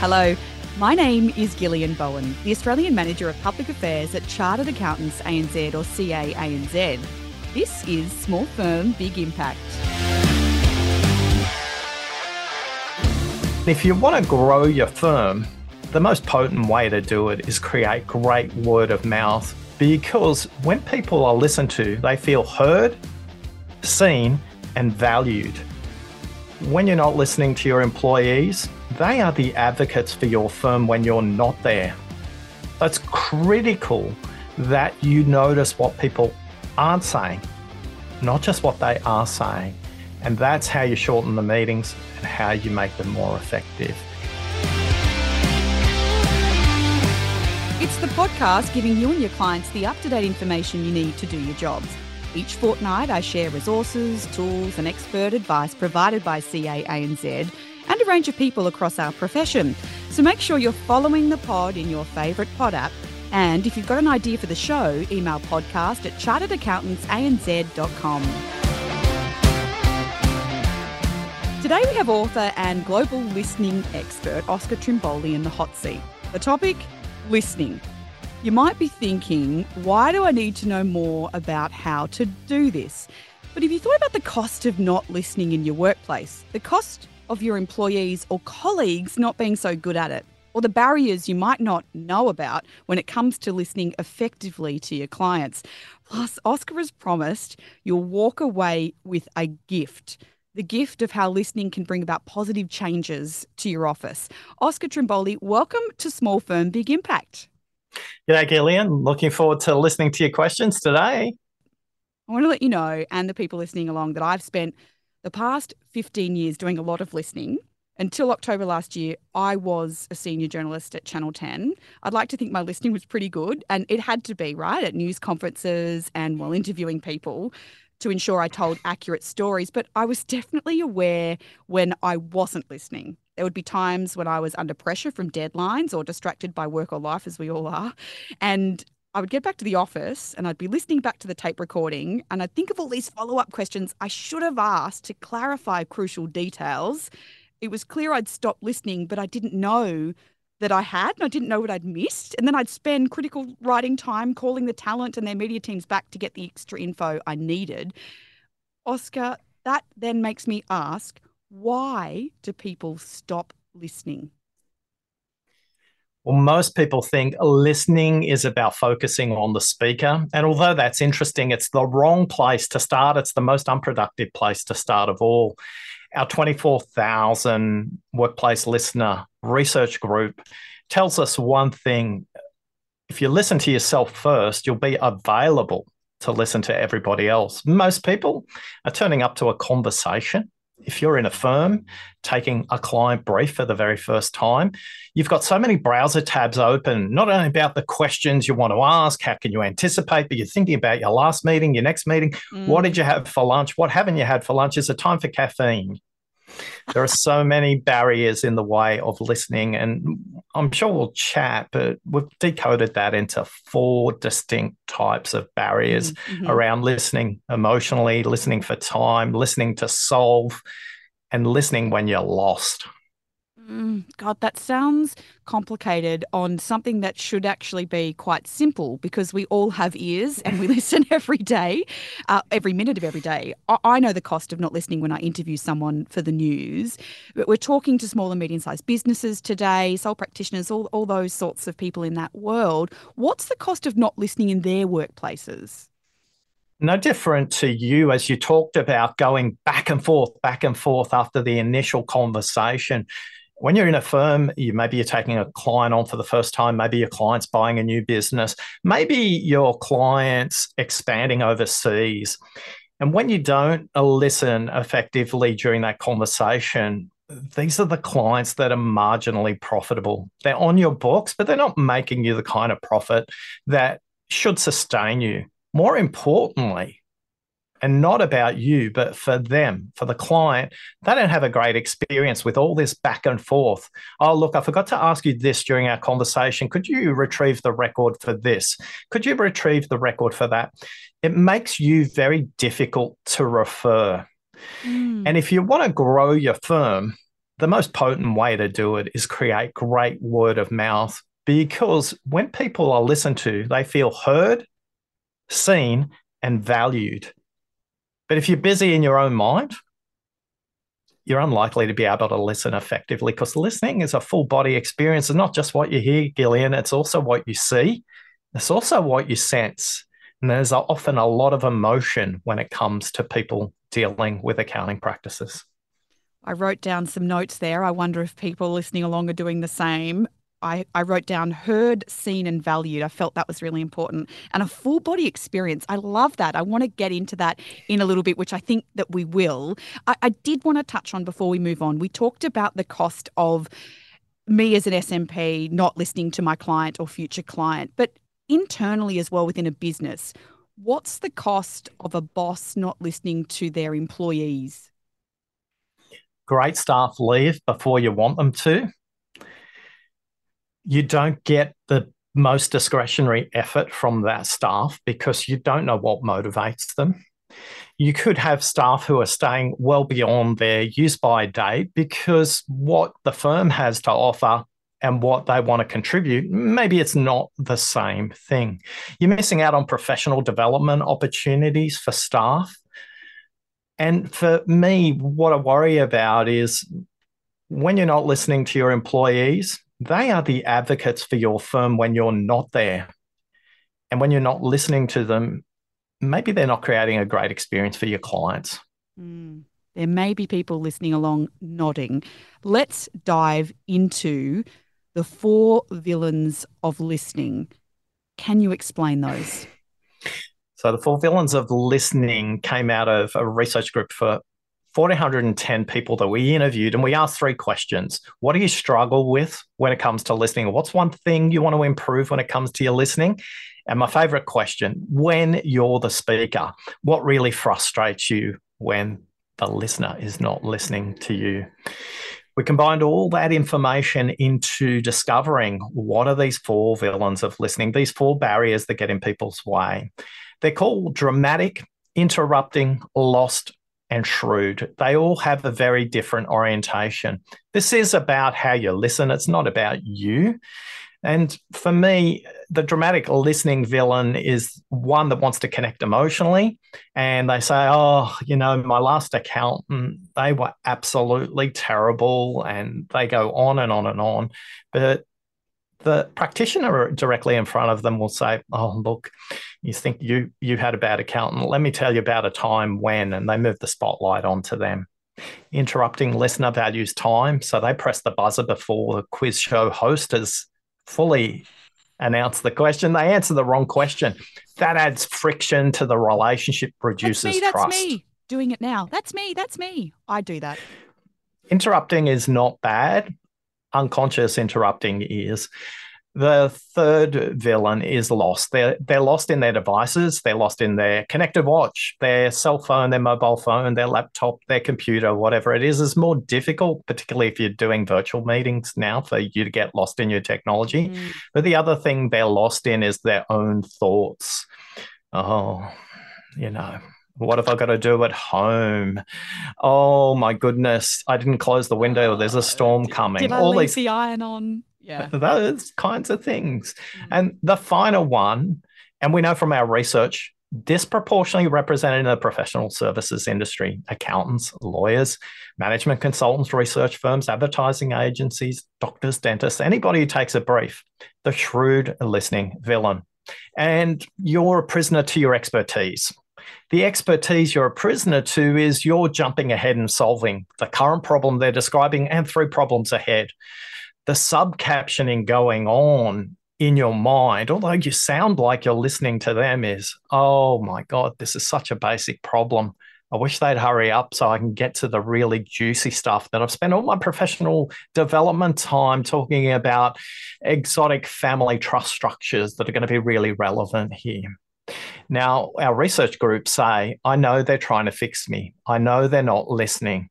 Hello, my name is Gillian Bowen, the Australian Manager of Public Affairs at Chartered Accountants ANZ or CAANZ. This is Small Firm Big Impact. If you want to grow your firm, the most potent way to do it is create great word of mouth because when people are listened to, they feel heard, seen, and valued. When you're not listening to your employees, they are the advocates for your firm when you're not there. It's critical that you notice what people aren't saying, not just what they are saying. And that's how you shorten the meetings and how you make them more effective. It's the podcast giving you and your clients the up to date information you need to do your jobs. Each fortnight, I share resources, tools, and expert advice provided by CAANZ range of people across our profession. So make sure you're following the pod in your favourite pod app. And if you've got an idea for the show, email podcast at charteredaccountantsanz.com. Today we have author and global listening expert Oscar Trimboli in the hot seat. The topic listening. You might be thinking, why do I need to know more about how to do this? But if you thought about the cost of not listening in your workplace, the cost of your employees or colleagues not being so good at it, or the barriers you might not know about when it comes to listening effectively to your clients. Plus, Oscar has promised you'll walk away with a gift the gift of how listening can bring about positive changes to your office. Oscar Trimboli, welcome to Small Firm Big Impact. G'day, Gillian. Looking forward to listening to your questions today. I want to let you know, and the people listening along, that I've spent the past 15 years doing a lot of listening. Until October last year, I was a senior journalist at Channel 10. I'd like to think my listening was pretty good, and it had to be, right, at news conferences and while interviewing people to ensure I told accurate stories, but I was definitely aware when I wasn't listening. There would be times when I was under pressure from deadlines or distracted by work or life, as we all are. And I would get back to the office and I'd be listening back to the tape recording and I'd think of all these follow up questions I should have asked to clarify crucial details. It was clear I'd stopped listening, but I didn't know that I had and I didn't know what I'd missed. And then I'd spend critical writing time calling the talent and their media teams back to get the extra info I needed. Oscar, that then makes me ask why do people stop listening? Well, most people think listening is about focusing on the speaker. And although that's interesting, it's the wrong place to start. It's the most unproductive place to start of all. Our 24,000 workplace listener research group tells us one thing if you listen to yourself first, you'll be available to listen to everybody else. Most people are turning up to a conversation. If you're in a firm taking a client brief for the very first time, you've got so many browser tabs open, not only about the questions you want to ask, how can you anticipate, but you're thinking about your last meeting, your next meeting. Mm. What did you have for lunch? What haven't you had for lunch? Is it time for caffeine? There are so many barriers in the way of listening, and I'm sure we'll chat, but we've decoded that into four distinct types of barriers mm-hmm. mm-hmm. around listening emotionally, listening for time, listening to solve, and listening when you're lost. Mm, God, that sounds complicated on something that should actually be quite simple because we all have ears and we listen every day, uh, every minute of every day. I-, I know the cost of not listening when I interview someone for the news, but we're talking to small and medium sized businesses today, sole practitioners, all, all those sorts of people in that world. What's the cost of not listening in their workplaces? no different to you as you talked about going back and forth, back and forth after the initial conversation when you're in a firm, you maybe you're taking a client on for the first time, maybe your client's buying a new business, maybe your client's expanding overseas. And when you don't listen effectively during that conversation, these are the clients that are marginally profitable. They're on your books, but they're not making you the kind of profit that should sustain you. More importantly, and not about you, but for them, for the client, they don't have a great experience with all this back and forth. Oh, look, I forgot to ask you this during our conversation. Could you retrieve the record for this? Could you retrieve the record for that? It makes you very difficult to refer. Mm. And if you want to grow your firm, the most potent way to do it is create great word of mouth because when people are listened to, they feel heard, seen, and valued. But if you're busy in your own mind, you're unlikely to be able to listen effectively because listening is a full body experience. It's not just what you hear, Gillian, it's also what you see, it's also what you sense. And there's often a lot of emotion when it comes to people dealing with accounting practices. I wrote down some notes there. I wonder if people listening along are doing the same. I, I wrote down heard, seen, and valued. I felt that was really important. And a full body experience. I love that. I want to get into that in a little bit, which I think that we will. I, I did want to touch on before we move on. We talked about the cost of me as an SMP not listening to my client or future client, but internally as well within a business. What's the cost of a boss not listening to their employees? Great staff leave before you want them to you don't get the most discretionary effort from that staff because you don't know what motivates them. You could have staff who are staying well beyond their use by date because what the firm has to offer and what they want to contribute, maybe it's not the same thing. You're missing out on professional development opportunities for staff. And for me, what I worry about is when you're not listening to your employees, they are the advocates for your firm when you're not there. And when you're not listening to them, maybe they're not creating a great experience for your clients. Mm. There may be people listening along nodding. Let's dive into the four villains of listening. Can you explain those? So, the four villains of listening came out of a research group for 1,410 people that we interviewed, and we asked three questions. What do you struggle with when it comes to listening? What's one thing you want to improve when it comes to your listening? And my favorite question when you're the speaker, what really frustrates you when the listener is not listening to you? We combined all that information into discovering what are these four villains of listening, these four barriers that get in people's way. They're called dramatic, interrupting, lost, and shrewd. They all have a very different orientation. This is about how you listen, it's not about you. And for me, the dramatic listening villain is one that wants to connect emotionally. And they say, oh, you know, my last accountant, they were absolutely terrible. And they go on and on and on. But the practitioner directly in front of them will say, "Oh, look, you think you you had a bad accountant? Let me tell you about a time when," and they move the spotlight onto them. Interrupting listener values time, so they press the buzzer before the quiz show host has fully announced the question. They answer the wrong question. That adds friction to the relationship, reduces that's me, that's trust. Me doing it now. That's me. That's me. I do that. Interrupting is not bad unconscious interrupting is. The third villain is lost. They're they're lost in their devices. They're lost in their connected watch, their cell phone, their mobile phone, their laptop, their computer, whatever it is. Is more difficult, particularly if you're doing virtual meetings now, for you to get lost in your technology. Mm. But the other thing they're lost in is their own thoughts. Oh, you know, what have I got to do at home? Oh my goodness, I didn't close the window. There's a storm coming. Did I All leave these, the iron on? Yeah. Those kinds of things. Mm. And the final one, and we know from our research, disproportionately represented in the professional services industry accountants, lawyers, management consultants, research firms, advertising agencies, doctors, dentists, anybody who takes a brief, the shrewd listening villain. And you're a prisoner to your expertise. The expertise you're a prisoner to is you're jumping ahead and solving the current problem they're describing and three problems ahead. The subcaptioning going on in your mind, although you sound like you're listening to them, is, oh my God, this is such a basic problem. I wish they'd hurry up so I can get to the really juicy stuff that I've spent all my professional development time talking about exotic family trust structures that are going to be really relevant here. Now, our research groups say, I know they're trying to fix me. I know they're not listening.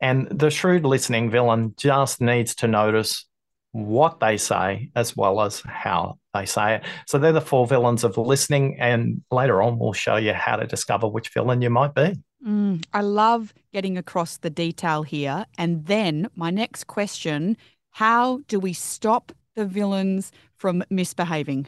And the shrewd listening villain just needs to notice what they say as well as how they say it. So they're the four villains of listening. And later on, we'll show you how to discover which villain you might be. Mm, I love getting across the detail here. And then my next question how do we stop the villains from misbehaving?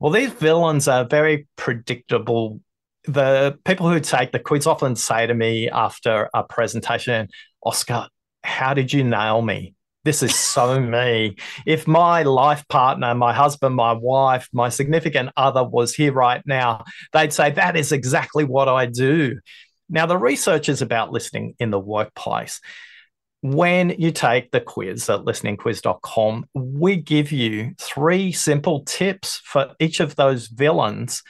Well, these villains are very predictable. The people who take the quiz often say to me after a presentation, Oscar, how did you nail me? This is so me. If my life partner, my husband, my wife, my significant other was here right now, they'd say, That is exactly what I do. Now, the research is about listening in the workplace. When you take the quiz at listeningquiz.com, we give you three simple tips for each of those villains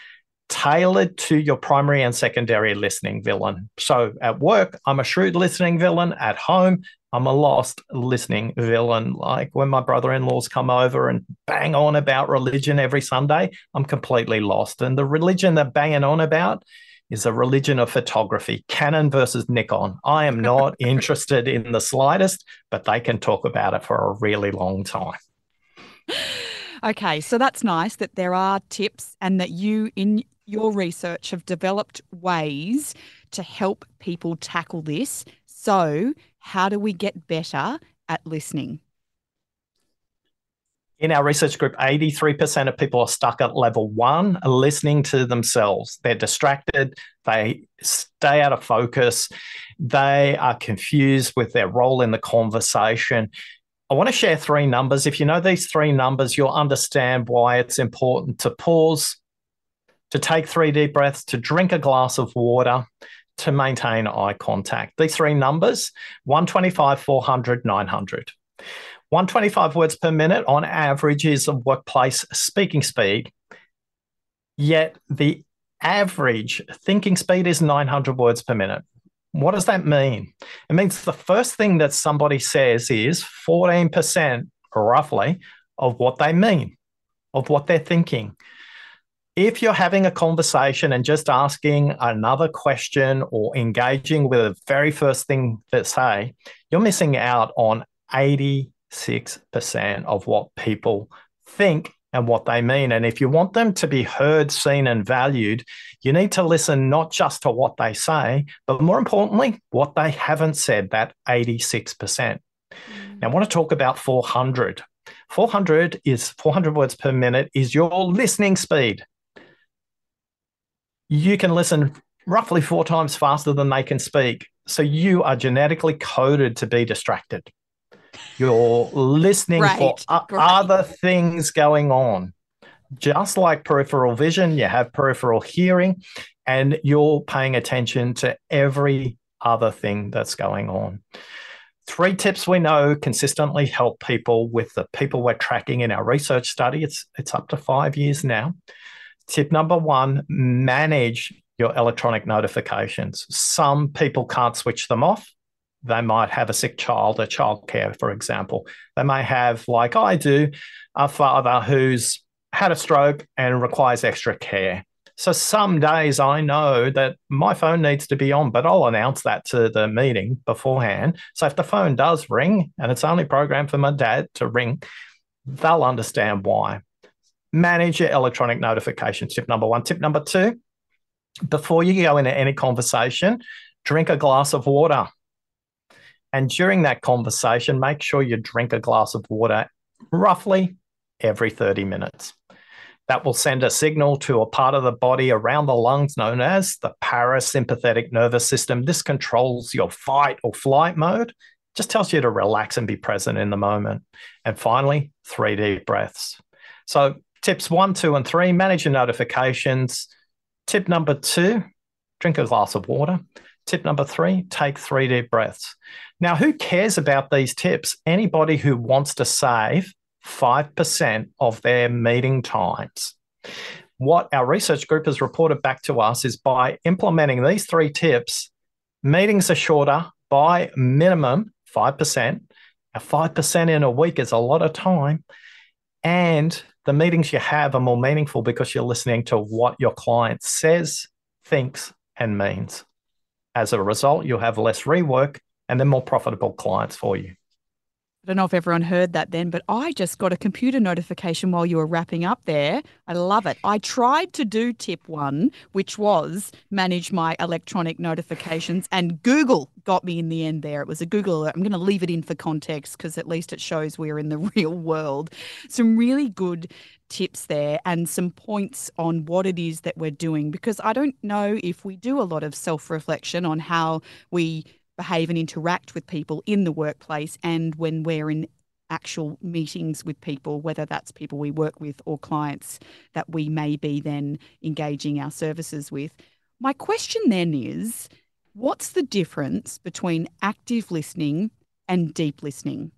tailored to your primary and secondary listening villain. So at work, I'm a shrewd listening villain. At home, I'm a lost listening villain. Like when my brother in laws come over and bang on about religion every Sunday, I'm completely lost. And the religion they're banging on about is a religion of photography, Canon versus Nikon. I am not interested in the slightest, but they can talk about it for a really long time. Okay, so that's nice that there are tips and that you, in your research, have developed ways to help people tackle this. So, how do we get better at listening? In our research group, 83% of people are stuck at level one, listening to themselves. They're distracted, they stay out of focus, they are confused with their role in the conversation. I want to share three numbers. If you know these three numbers, you'll understand why it's important to pause, to take three deep breaths, to drink a glass of water, to maintain eye contact. These three numbers 125, 400, 900. 125 words per minute on average is a workplace speaking speed. Yet the average thinking speed is 900 words per minute. What does that mean? It means the first thing that somebody says is 14% roughly of what they mean, of what they're thinking if you're having a conversation and just asking another question or engaging with the very first thing that say, you're missing out on 86% of what people think and what they mean. And if you want them to be heard, seen, and valued, you need to listen not just to what they say, but more importantly, what they haven't said, that 86%. Mm. Now, I want to talk about 400. 400 is 400 words per minute is your listening speed you can listen roughly four times faster than they can speak. So you are genetically coded to be distracted. You're listening right, for other things going on. Just like peripheral vision, you have peripheral hearing, and you're paying attention to every other thing that's going on. Three tips we know consistently help people with the people we're tracking in our research study. It's, it's up to five years now. Tip number one manage your electronic notifications. Some people can't switch them off. They might have a sick child, a childcare, for example. They may have, like I do, a father who's had a stroke and requires extra care. So some days I know that my phone needs to be on, but I'll announce that to the meeting beforehand. So if the phone does ring and it's only programmed for my dad to ring, they'll understand why manage your electronic notifications. Tip number one. Tip number two, before you go into any conversation, drink a glass of water. And during that conversation, make sure you drink a glass of water roughly every 30 minutes. That will send a signal to a part of the body around the lungs known as the parasympathetic nervous system. This controls your fight or flight mode, just tells you to relax and be present in the moment. And finally, three deep breaths. So Tips one, two, and three manage your notifications. Tip number two, drink a glass of water. Tip number three, take three deep breaths. Now, who cares about these tips? Anybody who wants to save 5% of their meeting times. What our research group has reported back to us is by implementing these three tips, meetings are shorter by minimum 5%. Now, 5% in a week is a lot of time. And the meetings you have are more meaningful because you're listening to what your client says, thinks, and means. As a result, you'll have less rework and then more profitable clients for you. I don't know if everyone heard that then, but I just got a computer notification while you were wrapping up there. I love it. I tried to do tip one, which was manage my electronic notifications, and Google got me in the end there. It was a Google alert. I'm going to leave it in for context because at least it shows we're in the real world. Some really good tips there and some points on what it is that we're doing because I don't know if we do a lot of self reflection on how we behave and interact with people in the workplace and when we're in actual meetings with people, whether that's people we work with or clients that we may be then engaging our services with. My question then is what's the difference between active listening and deep listening?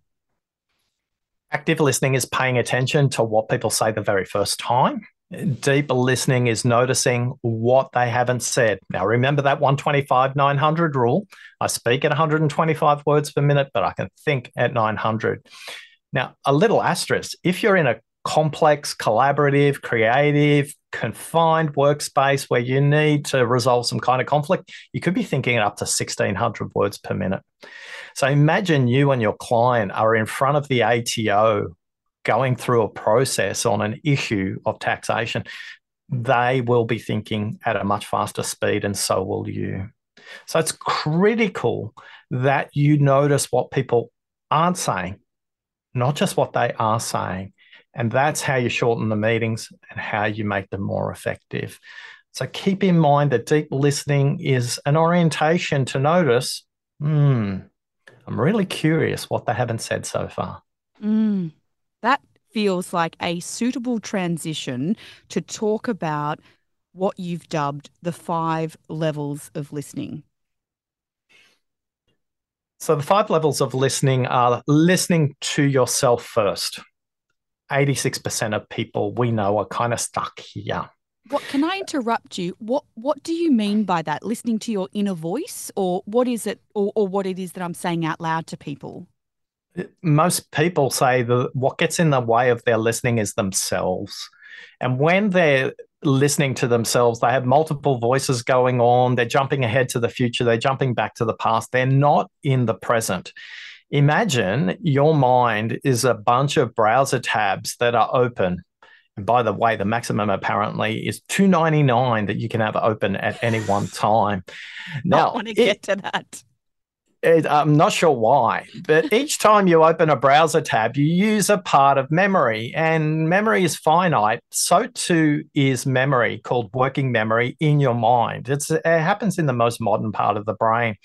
Active listening is paying attention to what people say the very first time. Deep listening is noticing what they haven't said. Now, remember that 125 900 rule. I speak at 125 words per minute, but I can think at 900. Now, a little asterisk if you're in a complex, collaborative, creative, confined workspace where you need to resolve some kind of conflict, you could be thinking up to 1600 words per minute. So imagine you and your client are in front of the ATO going through a process on an issue of taxation, they will be thinking at a much faster speed, and so will you. So it's critical that you notice what people aren't saying, not just what they are saying. And that's how you shorten the meetings and how you make them more effective. So keep in mind that deep listening is an orientation to notice, hmm, I'm really curious what they haven't said so far. Mm that feels like a suitable transition to talk about what you've dubbed the five levels of listening. So, the five levels of listening are listening to yourself first. 86% of people we know are kind of stuck here. What can I interrupt you? What what do you mean by that? Listening to your inner voice or what is it or, or what it is that I'm saying out loud to people? Most people say that what gets in the way of their listening is themselves. And when they're listening to themselves, they have multiple voices going on. They're jumping ahead to the future, they're jumping back to the past. They're not in the present. Imagine your mind is a bunch of browser tabs that are open. And by the way, the maximum apparently is 299 that you can have open at any one time. Now, I want to get to that it, I'm not sure why, but each time you open a browser tab, you use a part of memory, and memory is finite. So too is memory, called working memory, in your mind. It's, it happens in the most modern part of the brain.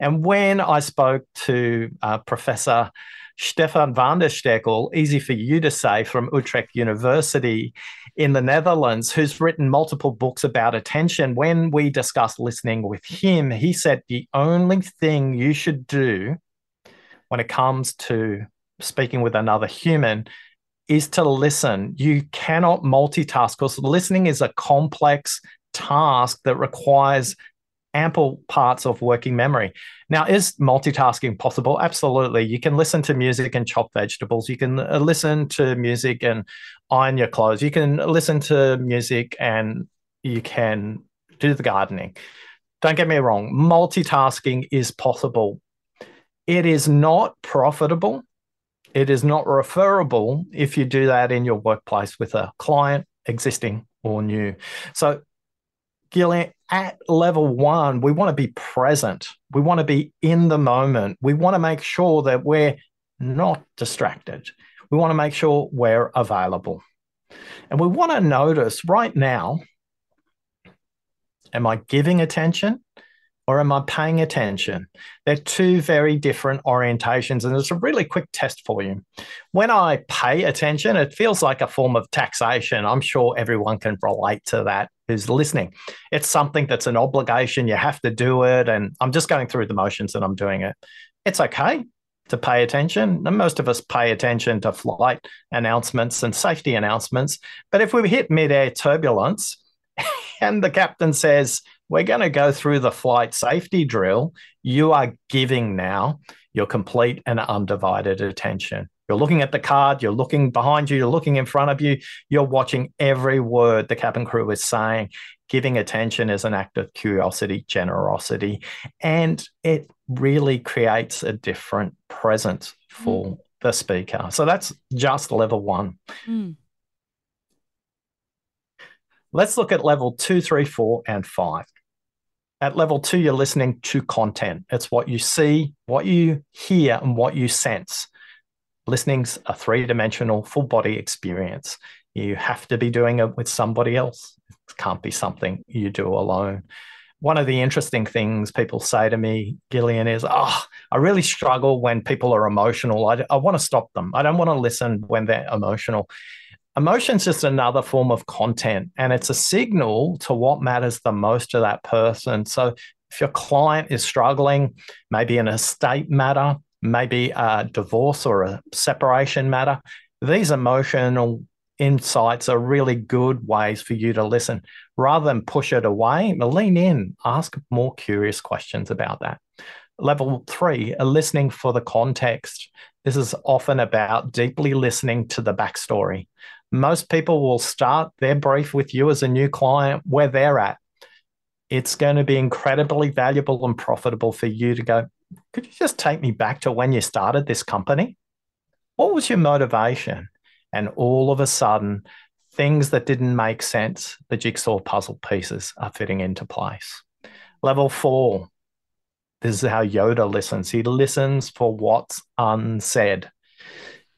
And when I spoke to uh, Professor Stefan van der Stigchel, easy for you to say, from Utrecht University in the Netherlands, who's written multiple books about attention. When we discussed listening with him, he said the only thing you should do when it comes to speaking with another human is to listen. You cannot multitask because listening is a complex task that requires ample parts of working memory. Now, is multitasking possible? Absolutely. You can listen to music and chop vegetables. You can uh, listen to music and iron your clothes. You can listen to music and you can do the gardening. Don't get me wrong, multitasking is possible. It is not profitable. It is not referable if you do that in your workplace with a client, existing or new. So Gillian, at level one, we want to be present. We want to be in the moment. We want to make sure that we're not distracted. We want to make sure we're available. And we want to notice right now am I giving attention or am I paying attention? They're two very different orientations, and it's a really quick test for you. When I pay attention, it feels like a form of taxation. I'm sure everyone can relate to that who's listening. It's something that's an obligation. You have to do it. And I'm just going through the motions and I'm doing it. It's okay to pay attention. And most of us pay attention to flight announcements and safety announcements. But if we hit mid air turbulence and the captain says, we're going to go through the flight safety drill, you are giving now your complete and undivided attention. You're looking at the card, you're looking behind you, you're looking in front of you, you're watching every word the cabin crew is saying. Giving attention is an act of curiosity, generosity, and it really creates a different presence for mm. the speaker. So that's just level one. Mm. Let's look at level two, three, four, and five. At level two, you're listening to content. It's what you see, what you hear, and what you sense. Listening's a three dimensional, full body experience. You have to be doing it with somebody else. It can't be something you do alone. One of the interesting things people say to me, Gillian, is, Oh, I really struggle when people are emotional. I, I want to stop them. I don't want to listen when they're emotional. Emotion's just another form of content, and it's a signal to what matters the most to that person. So if your client is struggling, maybe in a state matter, maybe a divorce or a separation matter, these emotional insights are really good ways for you to listen rather than push it away. Lean in, ask more curious questions about that. Level three, listening for the context. This is often about deeply listening to the backstory. Most people will start their brief with you as a new client where they're at. It's going to be incredibly valuable and profitable for you to go, could you just take me back to when you started this company? What was your motivation? And all of a sudden, things that didn't make sense, the jigsaw puzzle pieces are fitting into place. Level four, this is how Yoda listens. He listens for what's unsaid.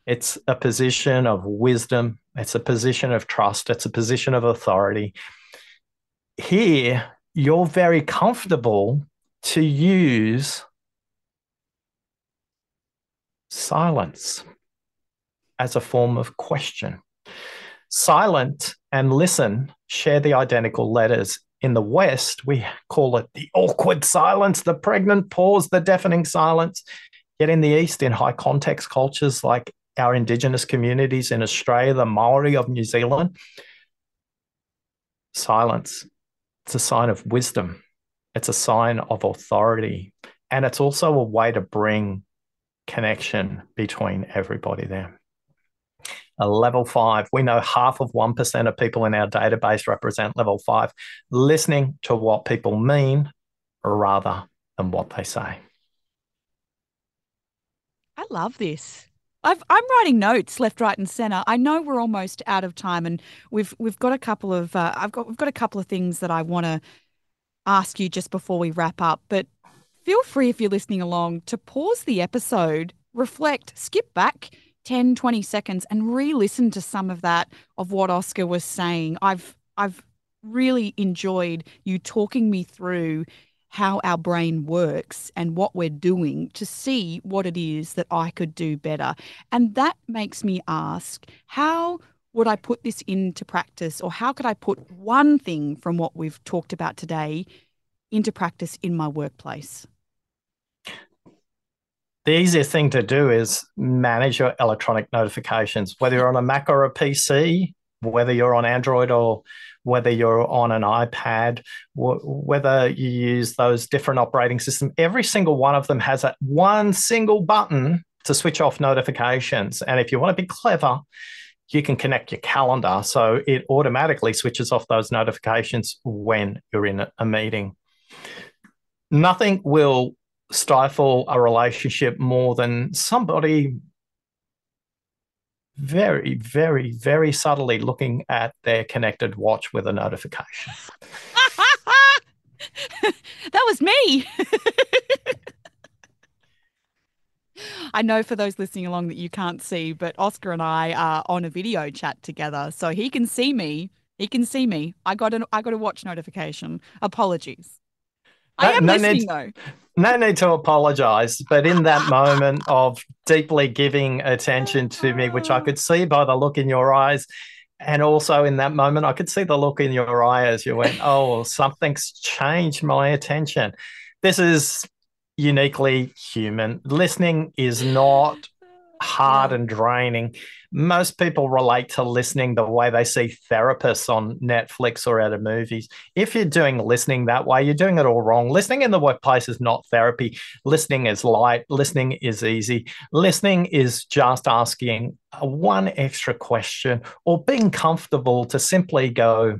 It's a position of wisdom, it's a position of trust, it's a position of authority. Here, you're very comfortable to use silence as a form of question. Silent and listen share the identical letters. In the West, we call it the awkward silence, the pregnant pause, the deafening silence. Yet in the East, in high context cultures like our Indigenous communities in Australia, the Maori of New Zealand, silence. It's a sign of wisdom, it's a sign of authority. And it's also a way to bring connection between everybody there. A level five, we know half of 1% of people in our database represent level five, listening to what people mean rather than what they say. I love this. I am writing notes left, right, and centre. I know we're almost out of time, and we've we've got a couple of uh, I've got we've got a couple of things that I want to ask you just before we wrap up. But feel free if you're listening along to pause the episode, reflect, skip back 10, 20 seconds and re-listen to some of that of what Oscar was saying. I've I've really enjoyed you talking me through how our brain works and what we're doing to see what it is that I could do better. And that makes me ask, how would I put this into practice or how could I put one thing from what we've talked about today into practice in my workplace? the easiest thing to do is manage your electronic notifications, whether you're on a Mac or a PC, whether you're on Android or whether you're on an iPad, whether you use those different operating systems. Every single one of them has a one single button to switch off notifications. And if you want to be clever, you can connect your calendar so it automatically switches off those notifications when you're in a meeting. Nothing will stifle a relationship more than somebody very, very, very subtly looking at their connected watch with a notification. that was me. I know for those listening along that you can't see, but Oscar and I are on a video chat together, so he can see me. He can see me. I got an I got a watch notification. Apologies. I am no listening need, though. No need to apologize, but in that moment of deeply giving attention to me, which I ah. could see by the look in your eyes, and also in that moment, I could see the look in your eye as you went, "Oh, something's changed my attention." This is uniquely human. Listening is not hard and draining. Most people relate to listening the way they see therapists on Netflix or at a movies. If you're doing listening that way, you're doing it all wrong. Listening in the workplace is not therapy. Listening is light. Listening is easy. Listening is just asking one extra question or being comfortable to simply go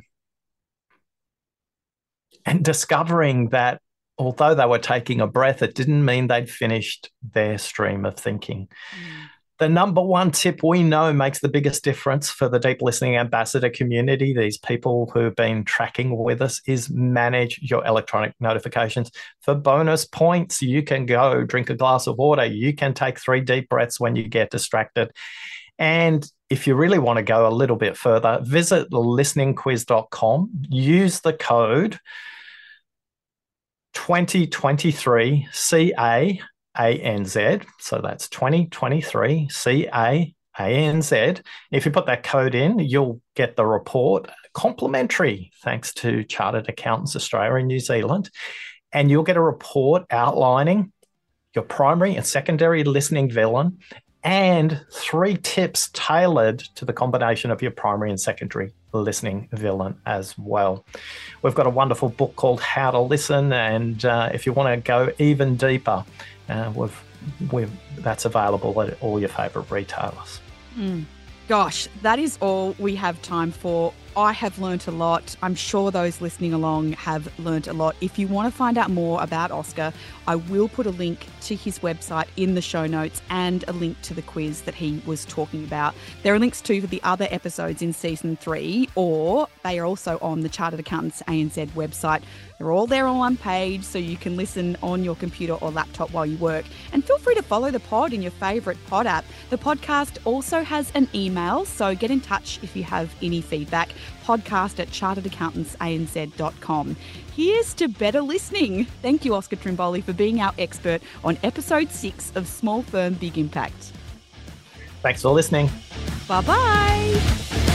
and discovering that although they were taking a breath, it didn't mean they'd finished their stream of thinking. Mm the number one tip we know makes the biggest difference for the deep listening ambassador community, these people who've been tracking with us, is manage your electronic notifications. For bonus points, you can go drink a glass of water. You can take three deep breaths when you get distracted. And if you really want to go a little bit further, visit listeningquiz.com, use the code 2023 CA ANZ. So that's 2023 CA ANZ. If you put that code in, you'll get the report complimentary, thanks to Chartered Accountants Australia and New Zealand. And you'll get a report outlining your primary and secondary listening villain and three tips tailored to the combination of your primary and secondary listening villain as well. We've got a wonderful book called How to Listen, and uh, if you want to go even deeper, uh, we've, we've, that's available at all your favourite retailers. Mm. Gosh, that is all we have time for. I have learnt a lot. I'm sure those listening along have learnt a lot. If you want to find out more about Oscar, I will put a link to his website in the show notes and a link to the quiz that he was talking about. There are links to the other episodes in season three, or they are also on the Chartered Accountants ANZ website. They're all there on one page, so you can listen on your computer or laptop while you work. And feel free to follow the pod in your favourite pod app. The podcast also has an email, so get in touch if you have any feedback podcast at charteredaccountantsanz.com. Here's to better listening. Thank you, Oscar Trimboli, for being our expert on episode six of Small Firm Big Impact. Thanks for listening. Bye bye.